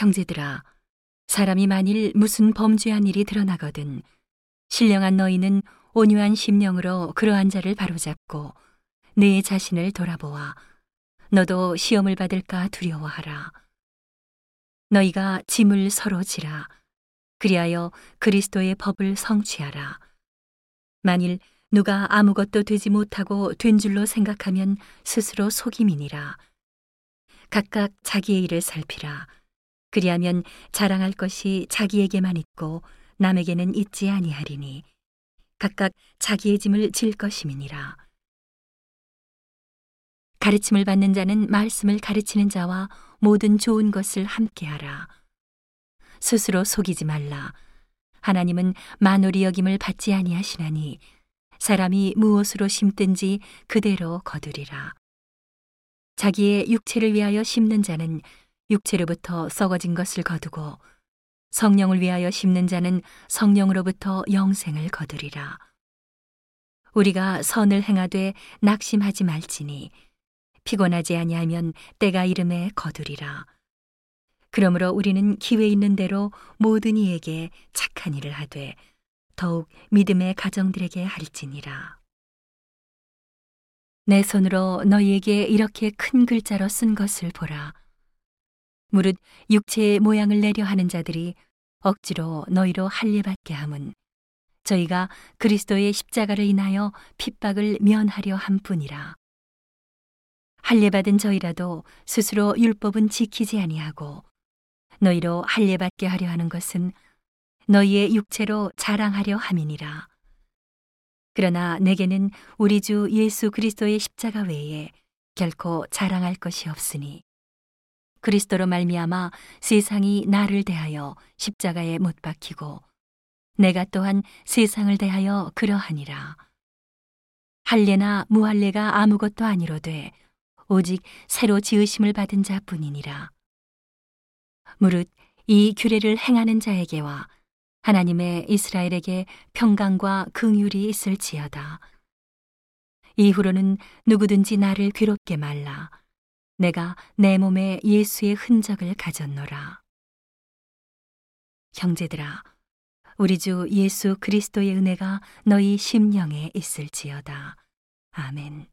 형제들아, 사람이 만일 무슨 범죄한 일이 드러나거든 신령한 너희는 온유한 심령으로 그러한 자를 바로잡고 내 자신을 돌아보아 너도 시험을 받을까 두려워하라. 너희가 짐을 서로 지라. 그리하여 그리스도의 법을 성취하라. 만일 누가 아무것도 되지 못하고 된 줄로 생각하면 스스로 속임이니라. 각각 자기의 일을 살피라. 그리하면 자랑할 것이 자기에게만 있고 남에게는 있지 아니하리니 각각 자기의 짐을 질 것임이니라. 가르침을 받는 자는 말씀을 가르치는 자와 모든 좋은 것을 함께하라. 스스로 속이지 말라. 하나님은 만홀이 여김을 받지 아니하시나니 사람이 무엇으로 심든지 그대로 거두리라. 자기의 육체를 위하여 심는 자는 육체로부터 썩어진 것을 거두고 성령을 위하여 심는 자는 성령으로부터 영생을 거두리라. 우리가 선을 행하되 낙심하지 말지니 피곤하지 아니하면 때가 이름에 거두리라. 그러므로 우리는 기회 있는 대로 모든 이에게 착한 일을 하되 더욱 믿음의 가정들에게 할지니라. 내 손으로 너희에게 이렇게 큰 글자로 쓴 것을 보라. 무릇 육체의 모양을 내려 하는 자들이 억지로 너희로 할례 받게 함은 저희가 그리스도의 십자가를 인하여 핍박을 면하려 함 뿐이라. 할례 받은 저희라도 스스로 율법은 지키지 아니하고 너희로 할례 받게 하려 하는 것은 너희의 육체로 자랑하려 함이니라. 그러나 내게는 우리 주 예수 그리스도의 십자가 외에 결코 자랑할 것이 없으니 그리스도로 말미암아 세상이 나를 대하여 십자가에 못 박히고 내가 또한 세상을 대하여 그러하니라. 할례나 무할례가 아무것도 아니로되 오직 새로 지으심을 받은 자뿐이니라. 무릇 이 규례를 행하는 자에게와 하나님의 이스라엘에게 평강과 긍휼이 있을지어다. 이후로는 누구든지 나를 괴롭게 말라. 내가 내 몸에 예수의 흔적을 가졌노라. 형제들아, 우리 주 예수 그리스도의 은혜가 너희 심령에 있을지어다. 아멘.